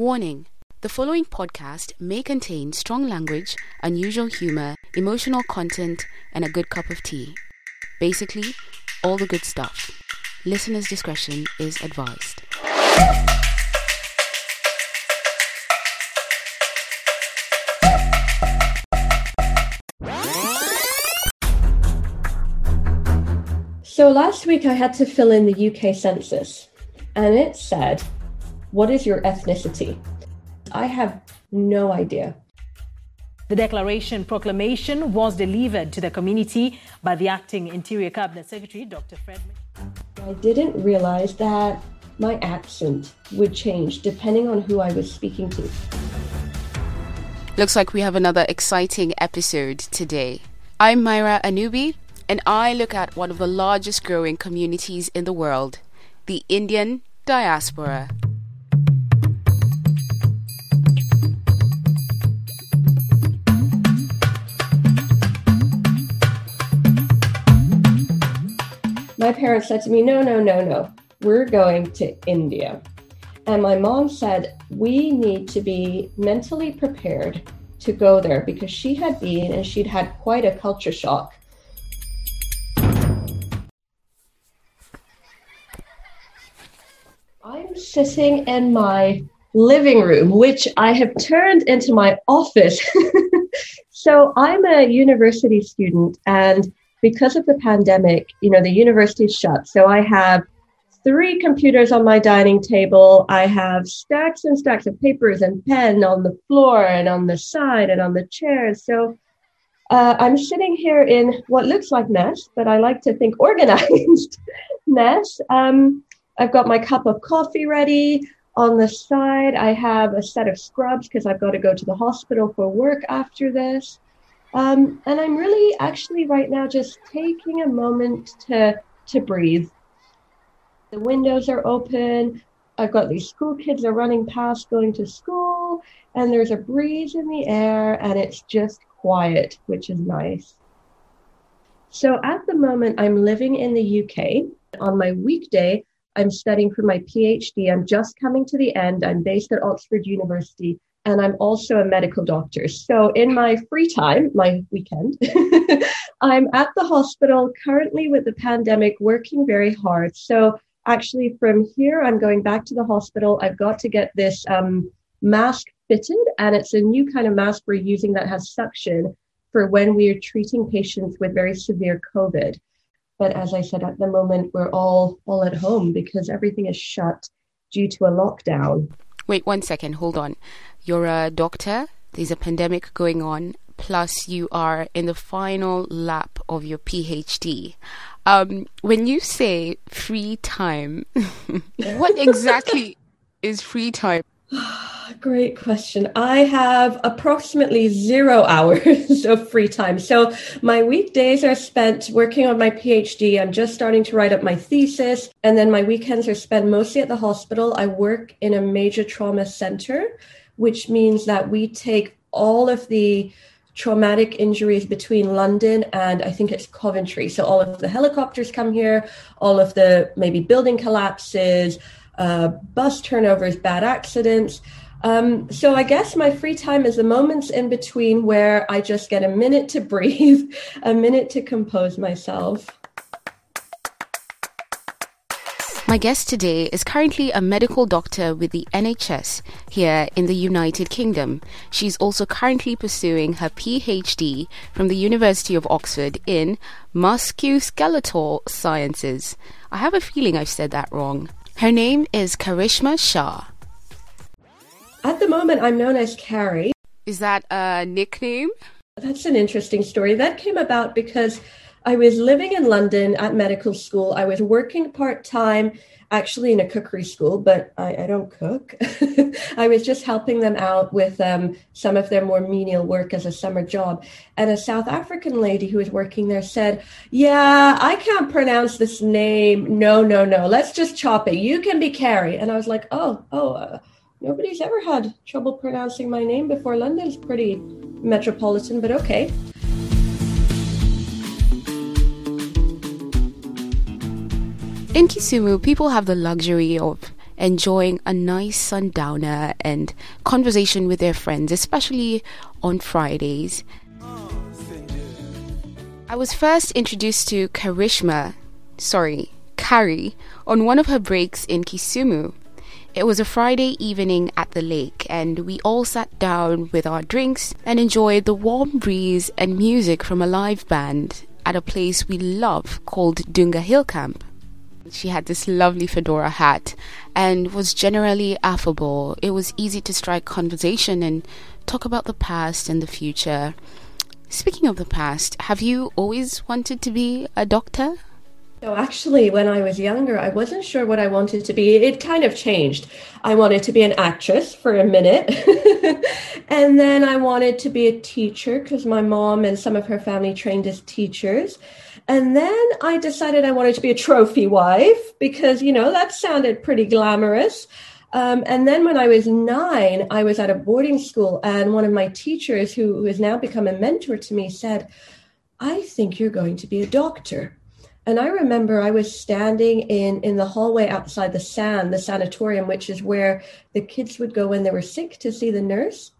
Warning the following podcast may contain strong language, unusual humor, emotional content, and a good cup of tea. Basically, all the good stuff. Listener's discretion is advised. So last week I had to fill in the UK census, and it said, What is your ethnicity? I have no idea. The declaration proclamation was delivered to the community by the acting Interior Cabinet Secretary, Dr. Fred. I didn't realize that my accent would change depending on who I was speaking to. Looks like we have another exciting episode today. I'm Myra Anubi, and I look at one of the largest growing communities in the world, the Indian diaspora. Parents said to me, No, no, no, no, we're going to India. And my mom said, We need to be mentally prepared to go there because she had been and she'd had quite a culture shock I'm sitting in my living room, which I have turned into my office. so I'm a university student, and because of the pandemic, you know, the university's shut. So I have three computers on my dining table. I have stacks and stacks of papers and pen on the floor and on the side and on the chairs. So uh, I'm sitting here in what looks like mess, but I like to think organized mess. Um, I've got my cup of coffee ready. On the side, I have a set of scrubs because I've got to go to the hospital for work after this. Um, and I'm really actually right now just taking a moment to to breathe. The windows are open. I've got these school kids are running past going to school, and there's a breeze in the air, and it's just quiet, which is nice. So at the moment, I'm living in the UK. On my weekday, I'm studying for my PhD. I'm just coming to the end. I'm based at Oxford University and I'm also a medical doctor. So in my free time, my weekend, I'm at the hospital currently with the pandemic working very hard. So actually from here, I'm going back to the hospital. I've got to get this um, mask fitted and it's a new kind of mask we're using that has suction for when we are treating patients with very severe COVID. But as I said, at the moment, we're all all at home because everything is shut due to a lockdown. Wait one second, hold on. You're a doctor, there's a pandemic going on, plus you are in the final lap of your PhD. Um, when you say free time, what exactly is free time? Great question. I have approximately zero hours of free time. So my weekdays are spent working on my PhD. I'm just starting to write up my thesis. And then my weekends are spent mostly at the hospital. I work in a major trauma center, which means that we take all of the traumatic injuries between London and I think it's Coventry. So all of the helicopters come here, all of the maybe building collapses, uh, bus turnovers, bad accidents. Um, so I guess my free time is the moments in between where I just get a minute to breathe, a minute to compose myself. My guest today is currently a medical doctor with the NHS here in the United Kingdom. She's also currently pursuing her PhD from the University of Oxford in musculoskeletal sciences. I have a feeling I've said that wrong. Her name is Karishma Shah. At the moment, I'm known as Carrie. Is that a nickname? That's an interesting story. That came about because I was living in London at medical school. I was working part time, actually in a cookery school, but I, I don't cook. I was just helping them out with um, some of their more menial work as a summer job. And a South African lady who was working there said, Yeah, I can't pronounce this name. No, no, no. Let's just chop it. You can be Carrie. And I was like, Oh, oh, uh, nobody's ever had trouble pronouncing my name before. London's pretty metropolitan, but okay. In Kisumu, people have the luxury of enjoying a nice sundowner and conversation with their friends, especially on Fridays. I was first introduced to Karishma, sorry, Carrie, on one of her breaks in Kisumu. It was a Friday evening at the lake, and we all sat down with our drinks and enjoyed the warm breeze and music from a live band at a place we love called Dunga Hill Camp. She had this lovely fedora hat and was generally affable. It was easy to strike conversation and talk about the past and the future. Speaking of the past, have you always wanted to be a doctor? So actually, when I was younger, I wasn't sure what I wanted to be. It kind of changed. I wanted to be an actress for a minute. and then I wanted to be a teacher because my mom and some of her family trained as teachers. And then I decided I wanted to be a trophy wife because, you know, that sounded pretty glamorous. Um, and then when I was nine, I was at a boarding school, and one of my teachers, who, who has now become a mentor to me, said, I think you're going to be a doctor. And I remember I was standing in, in the hallway outside the SAN, the sanatorium, which is where the kids would go when they were sick to see the nurse.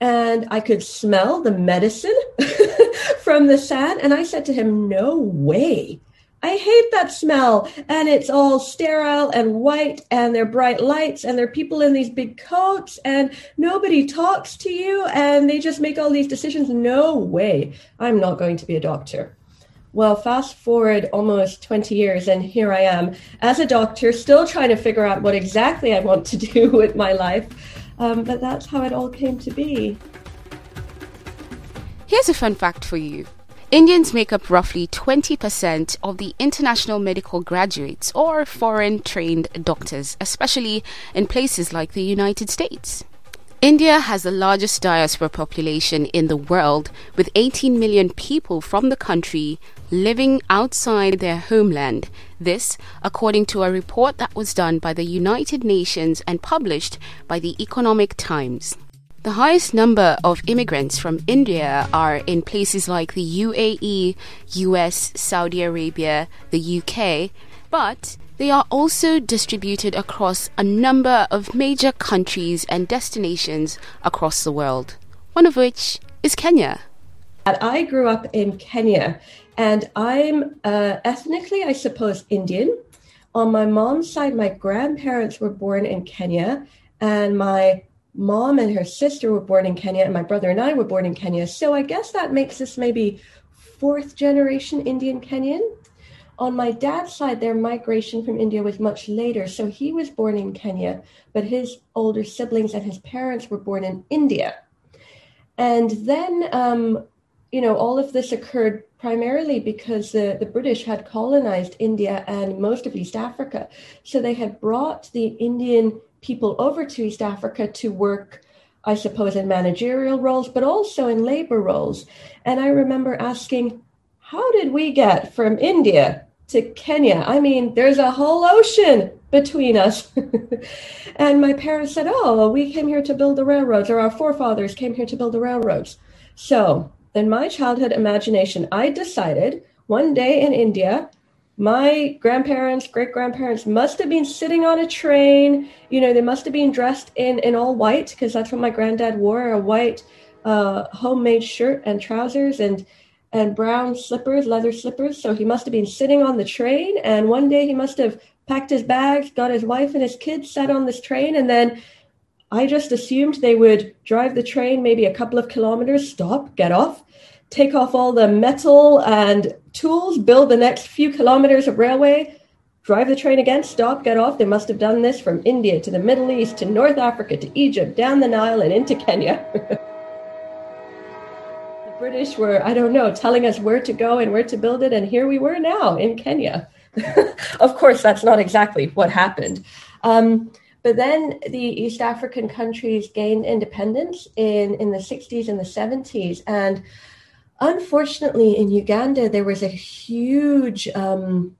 And I could smell the medicine from the SAN. And I said to him, No way. I hate that smell. And it's all sterile and white, and they're bright lights, and there are people in these big coats, and nobody talks to you, and they just make all these decisions. No way. I'm not going to be a doctor. Well, fast forward almost 20 years, and here I am as a doctor, still trying to figure out what exactly I want to do with my life. Um, but that's how it all came to be. Here's a fun fact for you Indians make up roughly 20% of the international medical graduates or foreign trained doctors, especially in places like the United States. India has the largest diaspora population in the world, with 18 million people from the country living outside their homeland. This, according to a report that was done by the United Nations and published by the Economic Times. The highest number of immigrants from India are in places like the UAE, US, Saudi Arabia, the UK, but they are also distributed across a number of major countries and destinations across the world, one of which is Kenya. I grew up in Kenya, and I'm uh, ethnically, I suppose, Indian. On my mom's side, my grandparents were born in Kenya, and my mom and her sister were born in Kenya, and my brother and I were born in Kenya. So I guess that makes us maybe fourth generation Indian Kenyan. On my dad's side, their migration from India was much later. So he was born in Kenya, but his older siblings and his parents were born in India. And then, um, you know, all of this occurred primarily because the, the British had colonized India and most of East Africa. So they had brought the Indian people over to East Africa to work, I suppose, in managerial roles, but also in labor roles. And I remember asking, how did we get from India to Kenya. I mean, there's a whole ocean between us. and my parents said, Oh, well, we came here to build the railroads, or our forefathers came here to build the railroads. So, in my childhood imagination, I decided one day in India, my grandparents, great grandparents must have been sitting on a train. You know, they must have been dressed in, in all white because that's what my granddad wore a white uh, homemade shirt and trousers. And and brown slippers, leather slippers. So he must have been sitting on the train. And one day he must have packed his bags, got his wife and his kids, sat on this train. And then I just assumed they would drive the train maybe a couple of kilometers, stop, get off, take off all the metal and tools, build the next few kilometers of railway, drive the train again, stop, get off. They must have done this from India to the Middle East to North Africa to Egypt, down the Nile, and into Kenya. British were, I don't know, telling us where to go and where to build it. And here we were now in Kenya. of course, that's not exactly what happened. Um, but then the East African countries gained independence in, in the 60s and the 70s. And unfortunately, in Uganda, there was a huge um,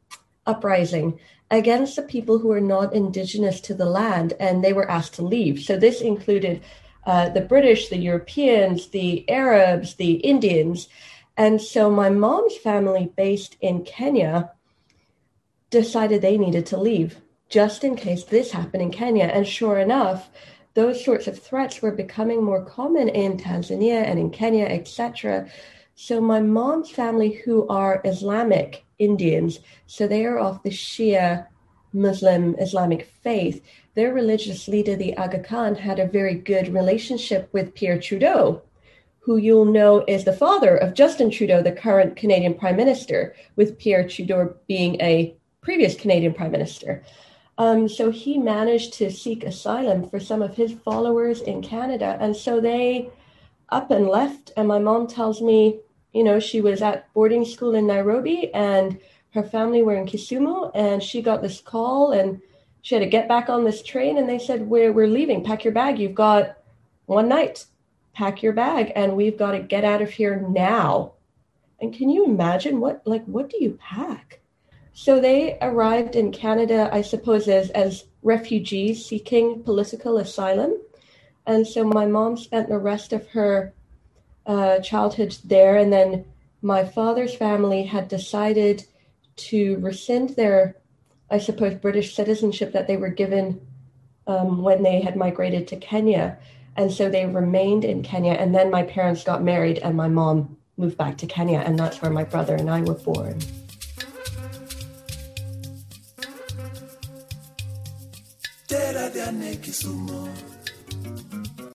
uprising against the people who were not indigenous to the land, and they were asked to leave. So this included uh, the British, the Europeans, the Arabs, the Indians. And so my mom's family, based in Kenya, decided they needed to leave. just in case this happened in Kenya. And sure enough, those sorts of threats were becoming more common in Tanzania and in Kenya, etc. So my mom's family, who are Islamic Indians, so they are of the Shia Muslim Islamic faith, their religious leader, the Aga Khan, had a very good relationship with Pierre Trudeau, who you'll know is the father of Justin Trudeau, the current Canadian Prime Minister, with Pierre Trudeau being a previous Canadian Prime Minister. Um, so he managed to seek asylum for some of his followers in Canada. And so they up and left. And my mom tells me, you know, she was at boarding school in Nairobi and her family were in Kisumu. And she got this call and she had to get back on this train. And they said, we're, we're leaving. Pack your bag. You've got one night. Pack your bag. And we've got to get out of here now. And can you imagine what, like, what do you pack? So they arrived in Canada, I suppose, as, as refugees seeking political asylum. And so my mom spent the rest of her uh, childhood there. And then my father's family had decided to rescind their, I suppose, British citizenship that they were given um, when they had migrated to Kenya. And so they remained in Kenya. And then my parents got married, and my mom moved back to Kenya. And that's where my brother and I were born.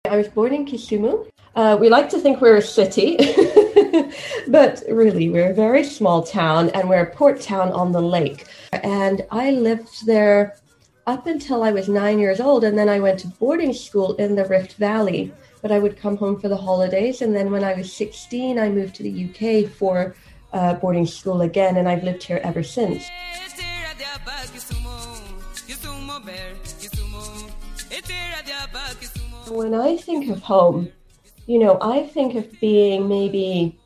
I was born in Kisumu. Uh, we like to think we're a city, but really we're a very small town and we're a port town on the lake. And I lived there up until I was nine years old, and then I went to boarding school in the Rift Valley. But I would come home for the holidays, and then when I was 16, I moved to the UK for uh, boarding school again, and I've lived here ever since. When I think of home, you know, I think of being maybe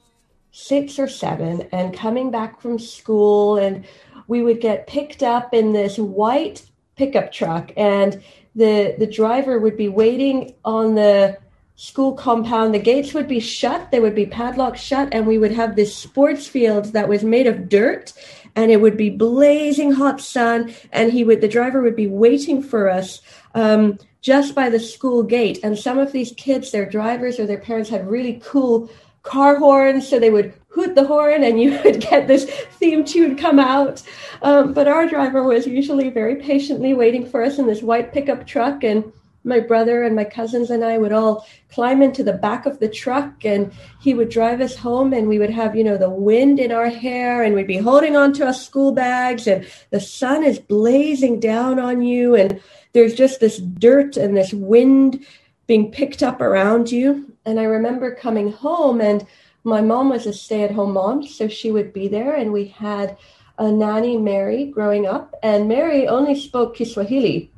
six or seven and coming back from school, and we would get picked up in this white pickup truck, and the the driver would be waiting on the school compound. The gates would be shut; they would be padlocked shut, and we would have this sports field that was made of dirt, and it would be blazing hot sun, and he would the driver would be waiting for us. Um, just by the school gate. And some of these kids, their drivers or their parents had really cool car horns, so they would hoot the horn and you would get this theme tune come out. Um, but our driver was usually very patiently waiting for us in this white pickup truck. And my brother and my cousins and I would all climb into the back of the truck and he would drive us home and we would have, you know, the wind in our hair and we'd be holding on to our school bags and the sun is blazing down on you and there's just this dirt and this wind being picked up around you. And I remember coming home, and my mom was a stay at home mom, so she would be there. And we had a nanny, Mary, growing up, and Mary only spoke Kiswahili.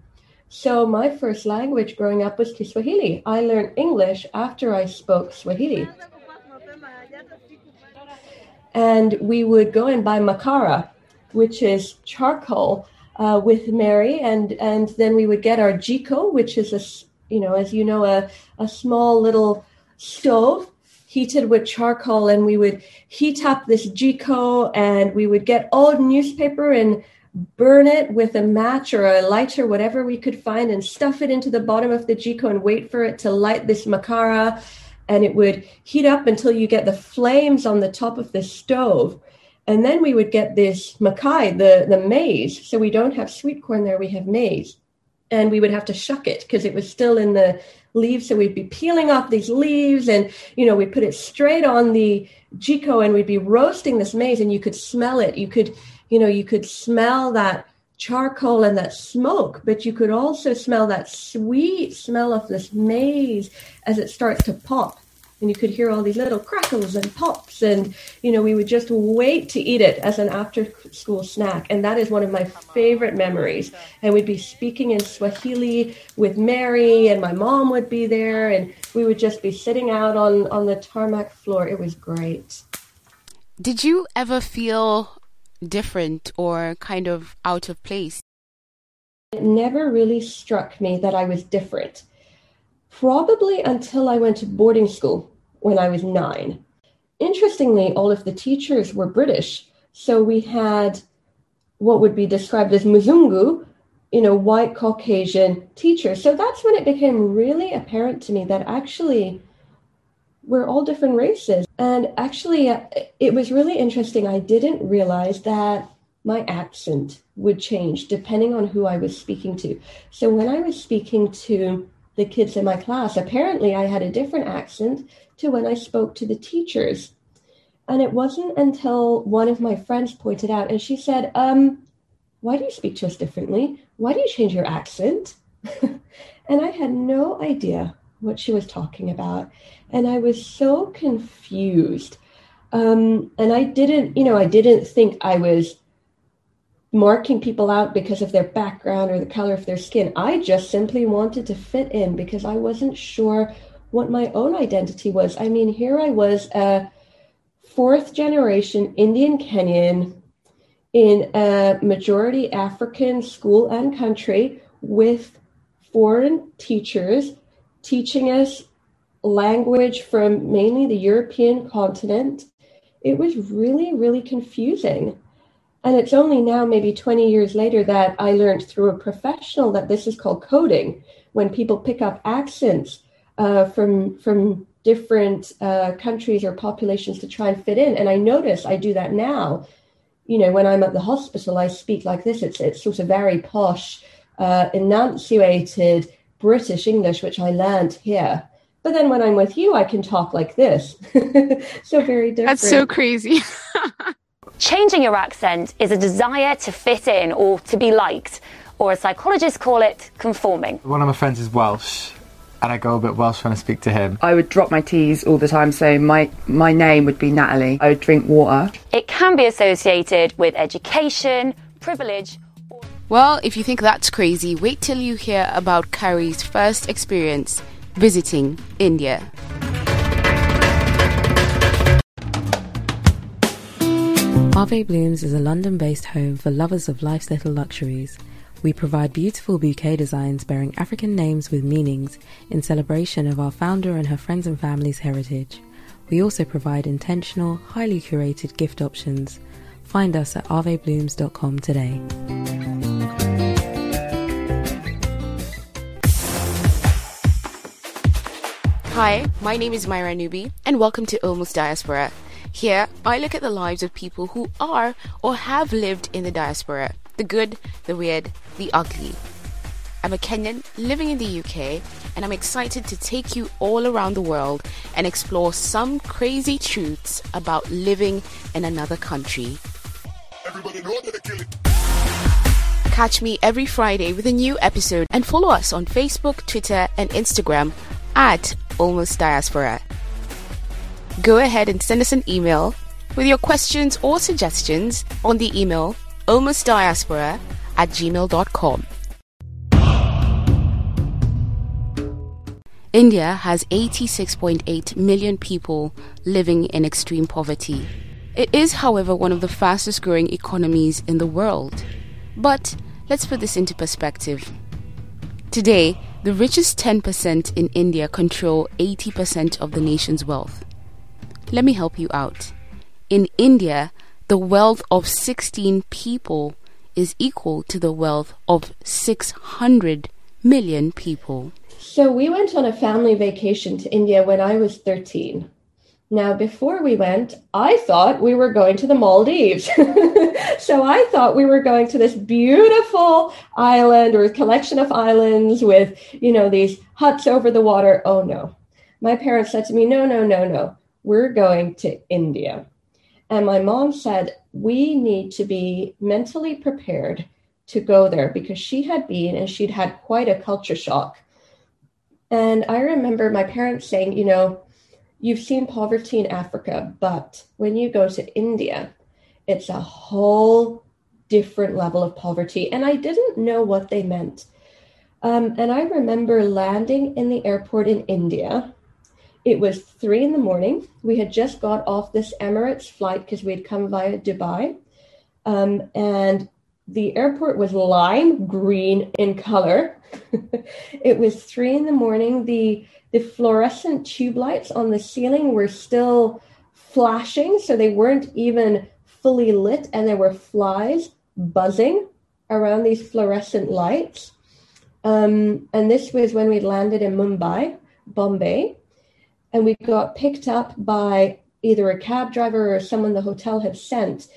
So my first language growing up was Kiswahili. I learned English after I spoke Swahili. And we would go and buy makara, which is charcoal uh, with Mary, and and then we would get our jiko, which is a you know as you know a a small little stove heated with charcoal, and we would heat up this jiko, and we would get old newspaper and burn it with a match or a lighter, whatever we could find, and stuff it into the bottom of the jiko and wait for it to light this makara. And it would heat up until you get the flames on the top of the stove. And then we would get this makai, the, the maize. So we don't have sweet corn there, we have maize. And we would have to shuck it because it was still in the leaves. So we'd be peeling off these leaves and, you know, we put it straight on the jiko and we'd be roasting this maize and you could smell it. You could, you know, you could smell that charcoal and that smoke, but you could also smell that sweet smell of this maize as it starts to pop and you could hear all these little crackles and pops and you know we would just wait to eat it as an after school snack and that is one of my favorite memories. And we'd be speaking in swahili with mary and my mom would be there and we would just be sitting out on on the tarmac floor. It was great. Did you ever feel different or kind of out of place? It never really struck me that i was different probably until I went to boarding school when I was nine. Interestingly, all of the teachers were British. So we had what would be described as Muzungu, you know, white Caucasian teachers. So that's when it became really apparent to me that actually we're all different races. And actually, uh, it was really interesting. I didn't realize that my accent would change depending on who I was speaking to. So when I was speaking to the kids in my class, apparently I had a different accent to when I spoke to the teachers. And it wasn't until one of my friends pointed out, and she said, um, Why do you speak to us differently? Why do you change your accent? and I had no idea what she was talking about. And I was so confused. Um, and I didn't, you know, I didn't think I was marking people out because of their background or the color of their skin. I just simply wanted to fit in because I wasn't sure what my own identity was. I mean, here I was a fourth generation Indian Kenyan in a majority African school and country with foreign teachers teaching us language from mainly the European continent. It was really, really confusing. And it's only now, maybe 20 years later, that I learned through a professional that this is called coding. When people pick up accents uh, from from different uh, countries or populations to try and fit in, and I notice I do that now. You know, when I'm at the hospital, I speak like this. It's it's sort of very posh, uh, enunciated British English, which I learned here. But then when I'm with you, I can talk like this. so very different. That's so crazy. Changing your accent is a desire to fit in or to be liked, or as psychologists call it, conforming. One of my friends is Welsh, and I go a bit Welsh when I speak to him. I would drop my T's all the time, so my, my name would be Natalie. I would drink water. It can be associated with education, privilege, well, if you think that's crazy, wait till you hear about Carrie's first experience visiting India. Ave Blooms is a London based home for lovers of life's little luxuries. We provide beautiful bouquet designs bearing African names with meanings in celebration of our founder and her friends and family's heritage. We also provide intentional, highly curated gift options. Find us at aveblooms.com today. Hi, my name is Myra Nubi, and welcome to Almost Diaspora. Here, I look at the lives of people who are or have lived in the diaspora the good, the weird, the ugly. I'm a Kenyan living in the UK, and I'm excited to take you all around the world and explore some crazy truths about living in another country. Catch me every Friday with a new episode and follow us on Facebook, Twitter, and Instagram at Almost Diaspora go ahead and send us an email with your questions or suggestions on the email almostdiaspora at gmail.com. India has 86.8 million people living in extreme poverty. It is, however, one of the fastest growing economies in the world. But let's put this into perspective. Today, the richest 10% in India control 80% of the nation's wealth. Let me help you out. In India, the wealth of 16 people is equal to the wealth of 600 million people. So we went on a family vacation to India when I was 13. Now, before we went, I thought we were going to the Maldives. so I thought we were going to this beautiful island or collection of islands with, you know, these huts over the water. Oh no. My parents said to me, no, no, no, no we're going to India. And my mom said, we need to be mentally prepared to go there because she had been and she'd had quite a culture shock. And I remember my parents saying, you know, you've seen poverty in Africa, but when you go to India, it's a whole different level of poverty. And I didn't know what they meant. Um, and I remember landing in the airport in India it was three in the morning. We had just got off this Emirates flight because we had come via Dubai. Um, and the airport was lime green in color. it was three in the morning. The the fluorescent tube lights on the ceiling were still flashing, so they weren't even fully lit, and there were flies buzzing around these fluorescent lights. Um, and this was when we landed in Mumbai, Bombay. And we got picked up by either a cab driver or someone the hotel had sent.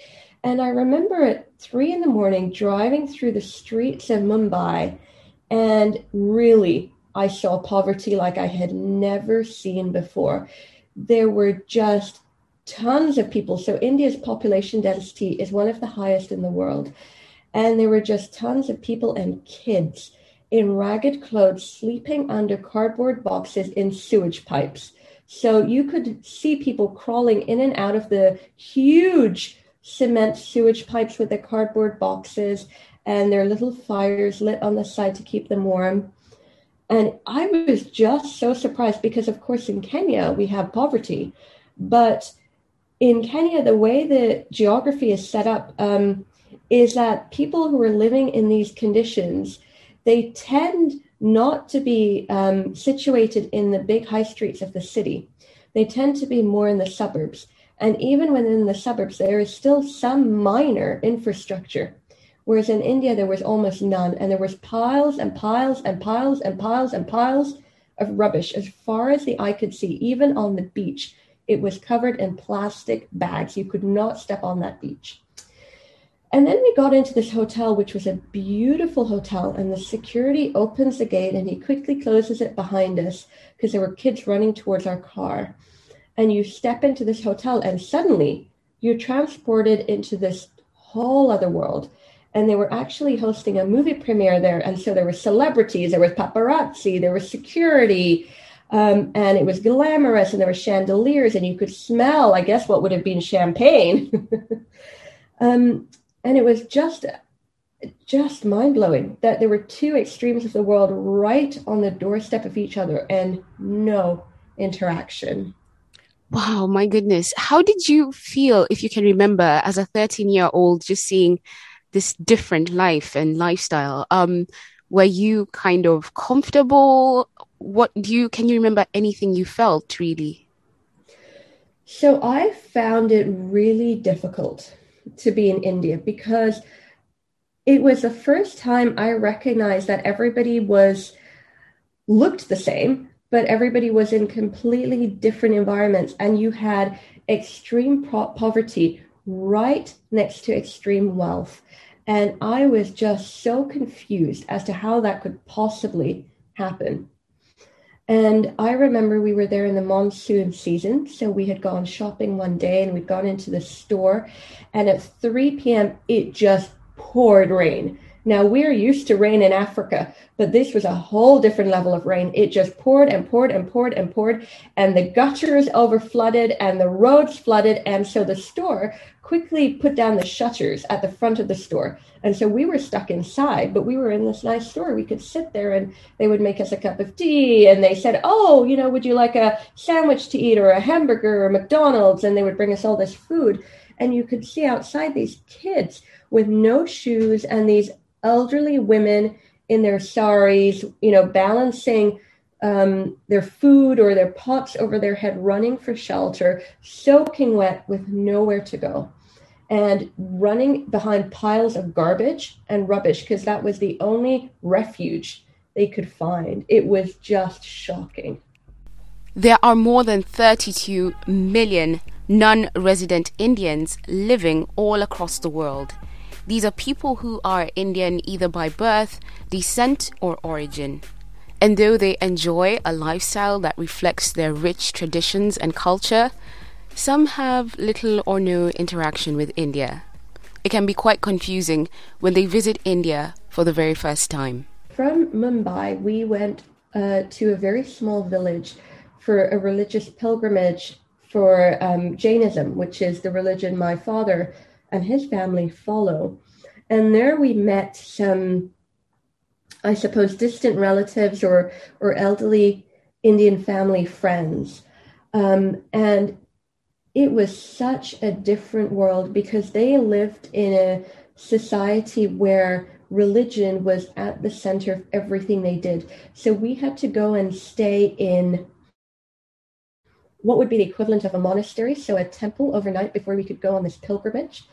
And I remember at three in the morning driving through the streets of Mumbai, and really, I saw poverty like I had never seen before. There were just tons of people. So, India's population density is one of the highest in the world. And there were just tons of people and kids in ragged clothes sleeping under cardboard boxes in sewage pipes. So you could see people crawling in and out of the huge cement sewage pipes with their cardboard boxes and their little fires lit on the side to keep them warm. And I was just so surprised because, of course, in Kenya we have poverty, but in Kenya, the way the geography is set up um, is that people who are living in these conditions they tend not to be um, situated in the big high streets of the city. They tend to be more in the suburbs. And even within the suburbs, there is still some minor infrastructure. Whereas in India, there was almost none. And there was piles and piles and piles and piles and piles of rubbish as far as the eye could see, even on the beach. It was covered in plastic bags. You could not step on that beach. And then we got into this hotel, which was a beautiful hotel, and the security opens the gate and he quickly closes it behind us because there were kids running towards our car. And you step into this hotel, and suddenly you're transported into this whole other world. And they were actually hosting a movie premiere there. And so there were celebrities, there was paparazzi, there was security, um, and it was glamorous, and there were chandeliers, and you could smell, I guess, what would have been champagne. um, and it was just just mind blowing that there were two extremes of the world right on the doorstep of each other and no interaction. Wow, my goodness. How did you feel, if you can remember, as a 13 year old, just seeing this different life and lifestyle? Um, were you kind of comfortable? What do you, can you remember anything you felt really? So I found it really difficult to be in India because it was the first time I recognized that everybody was looked the same, but everybody was in completely different environments, and you had extreme poverty right next to extreme wealth. And I was just so confused as to how that could possibly happen. And I remember we were there in the monsoon season. So we had gone shopping one day and we'd gone into the store. And at 3 p.m., it just poured rain. Now we're used to rain in Africa, but this was a whole different level of rain. It just poured and poured and poured and poured, and the gutters over flooded and the roads flooded. And so the store quickly put down the shutters at the front of the store. And so we were stuck inside, but we were in this nice store. We could sit there and they would make us a cup of tea. And they said, Oh, you know, would you like a sandwich to eat or a hamburger or McDonald's? And they would bring us all this food. And you could see outside these kids with no shoes and these elderly women in their saris, you know, balancing um, their food or their pots over their head, running for shelter, soaking wet with nowhere to go and running behind piles of garbage and rubbish because that was the only refuge they could find. It was just shocking. There are more than 32 million non resident Indians living all across the world. These are people who are Indian either by birth, descent, or origin. And though they enjoy a lifestyle that reflects their rich traditions and culture, some have little or no interaction with India. It can be quite confusing when they visit India for the very first time. From Mumbai, we went uh, to a very small village for a religious pilgrimage for um, Jainism, which is the religion my father and his family follow. And there we met some, I suppose, distant relatives or, or elderly Indian family friends. Um, and it was such a different world because they lived in a society where religion was at the center of everything they did. So we had to go and stay in what would be the equivalent of a monastery, so a temple overnight before we could go on this pilgrimage.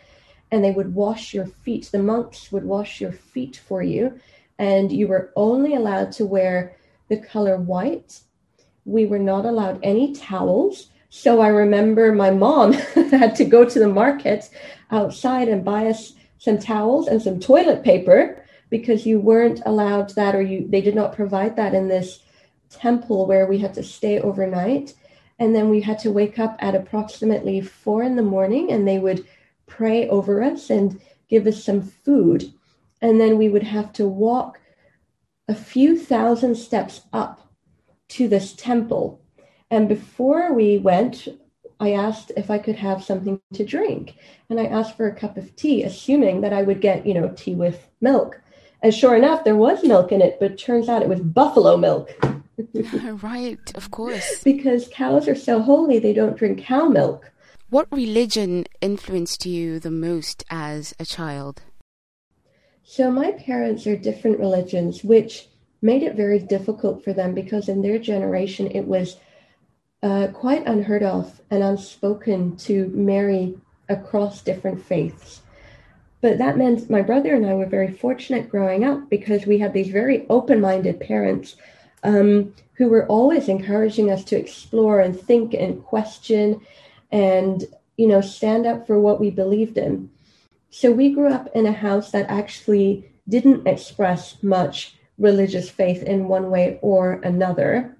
and they would wash your feet. The monks would wash your feet for you, and you were only allowed to wear the color white. We were not allowed any towels. So I remember my mom had to go to the market outside and buy us some towels and some toilet paper because you weren't allowed that or you they did not provide that in this temple where we had to stay overnight and then we had to wake up at approximately four in the morning and they would pray over us and give us some food and then we would have to walk a few thousand steps up to this temple and before we went I asked if I could have something to drink. And I asked for a cup of tea, assuming that I would get, you know, tea with milk. And sure enough, there was milk in it, but turns out it was buffalo milk. right, of course. because cows are so holy, they don't drink cow milk. What religion influenced you the most as a child? So, my parents are different religions, which made it very difficult for them because in their generation it was uh, quite unheard of and unspoken to marry across different faiths. But that meant my brother and I were very fortunate growing up because we had these very open minded parents um, who were always encouraging us to explore and think and question and, you know, stand up for what we believed in. So we grew up in a house that actually didn't express much religious faith in one way or another.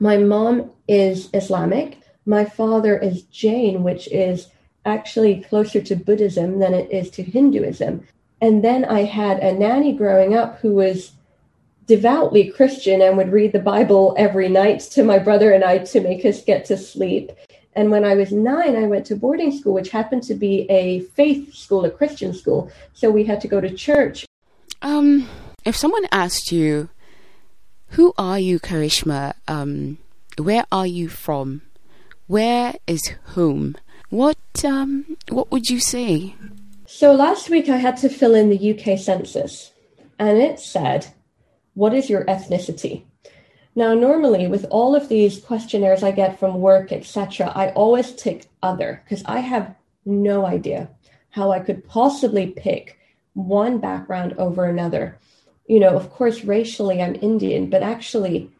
My mom is Islamic. My father is Jain, which is actually closer to Buddhism than it is to Hinduism. And then I had a nanny growing up who was devoutly Christian and would read the Bible every night to my brother and I to make us get to sleep. And when I was nine, I went to boarding school, which happened to be a faith school, a Christian school. So we had to go to church. Um, if someone asked you, who are you, Karishma? Um, where are you from? Where is home? What um, what would you say? So last week I had to fill in the UK census, and it said, "What is your ethnicity?" Now, normally with all of these questionnaires I get from work, etc., I always tick other because I have no idea how I could possibly pick one background over another. You know, of course, racially I'm Indian, but actually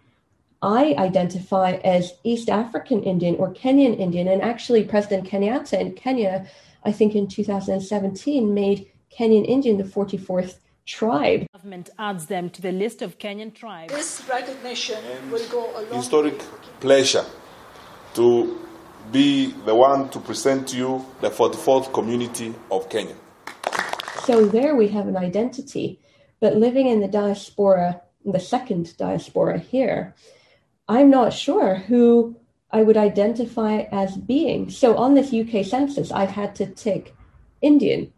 I identify as East African Indian or Kenyan Indian. And actually, President Kenyatta in Kenya, I think in 2017, made Kenyan Indian the 44th tribe. Government adds them to the list of Kenyan tribes. This recognition and will go a long historic pleasure to be the one to present to you the 44th community of Kenya. So there we have an identity. But living in the diaspora, the second diaspora here, I'm not sure who I would identify as being. So on this UK census, I've had to tick Indian,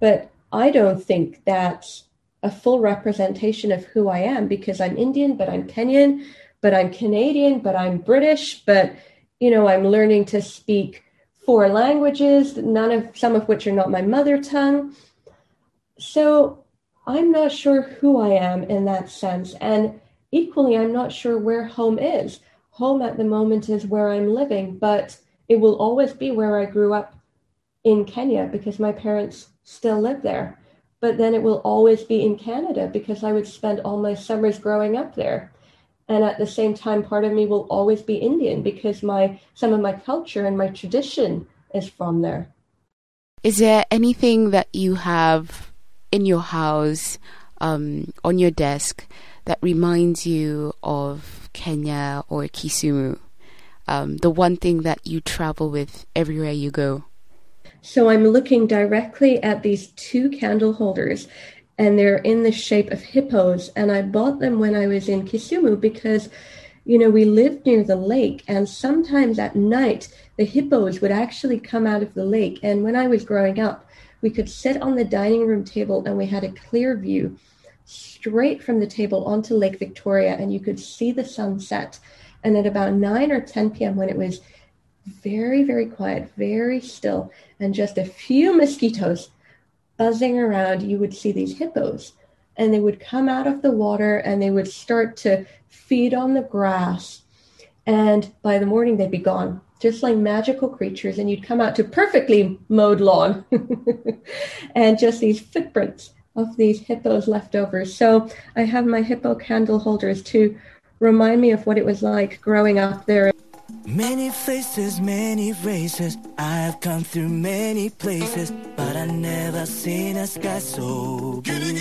but I don't think that's a full representation of who I am because I'm Indian, but I'm Kenyan, but I'm Canadian, but I'm British, but you know, I'm learning to speak four languages, none of some of which are not my mother tongue. So I'm not sure who I am in that sense. And equally, I'm not sure where home is. Home at the moment is where I'm living, but it will always be where I grew up in Kenya because my parents still live there. But then it will always be in Canada because I would spend all my summers growing up there. And at the same time, part of me will always be Indian because my some of my culture and my tradition is from there. Is there anything that you have in your house, um, on your desk, that reminds you of Kenya or Kisumu? Um, the one thing that you travel with everywhere you go? So I'm looking directly at these two candle holders, and they're in the shape of hippos. And I bought them when I was in Kisumu because, you know, we lived near the lake, and sometimes at night the hippos would actually come out of the lake. And when I was growing up, we could sit on the dining room table and we had a clear view straight from the table onto Lake Victoria, and you could see the sunset. And at about 9 or 10 p.m., when it was very, very quiet, very still, and just a few mosquitoes buzzing around, you would see these hippos. And they would come out of the water and they would start to feed on the grass. And by the morning, they'd be gone. just like magical creatures, and you'd come out to perfectly mowed lawn and just these footprints of these hippos left over. So I have my hippo candle holders to remind me of what it was like growing up there. Many faces, many races. I've come through many places, but I never seen a sky so blue.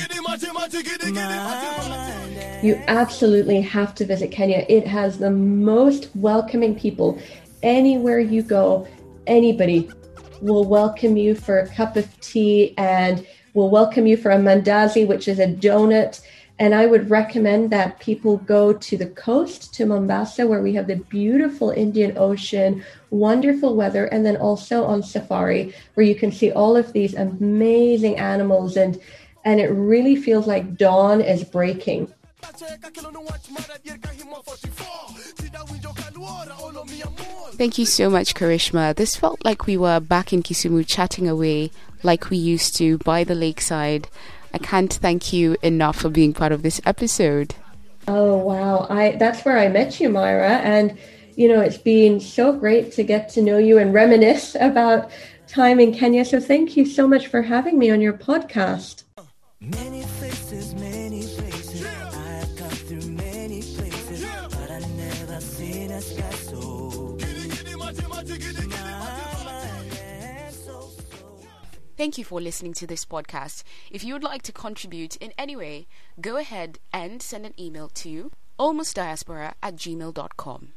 You absolutely have to visit Kenya. It has the most welcoming people. Anywhere you go, anybody will welcome you for a cup of tea and will welcome you for a mandazi, which is a donut. And I would recommend that people go to the coast, to Mombasa, where we have the beautiful Indian Ocean, wonderful weather, and then also on safari, where you can see all of these amazing animals. And, and it really feels like dawn is breaking. Thank you so much, Karishma. This felt like we were back in Kisumu chatting away like we used to by the lakeside. I can't thank you enough for being part of this episode. Oh wow. I that's where I met you, Myra, and you know, it's been so great to get to know you and reminisce about time in Kenya. So thank you so much for having me on your podcast. Thank you for listening to this podcast. If you would like to contribute in any way, go ahead and send an email to almostdiaspora at gmail.com.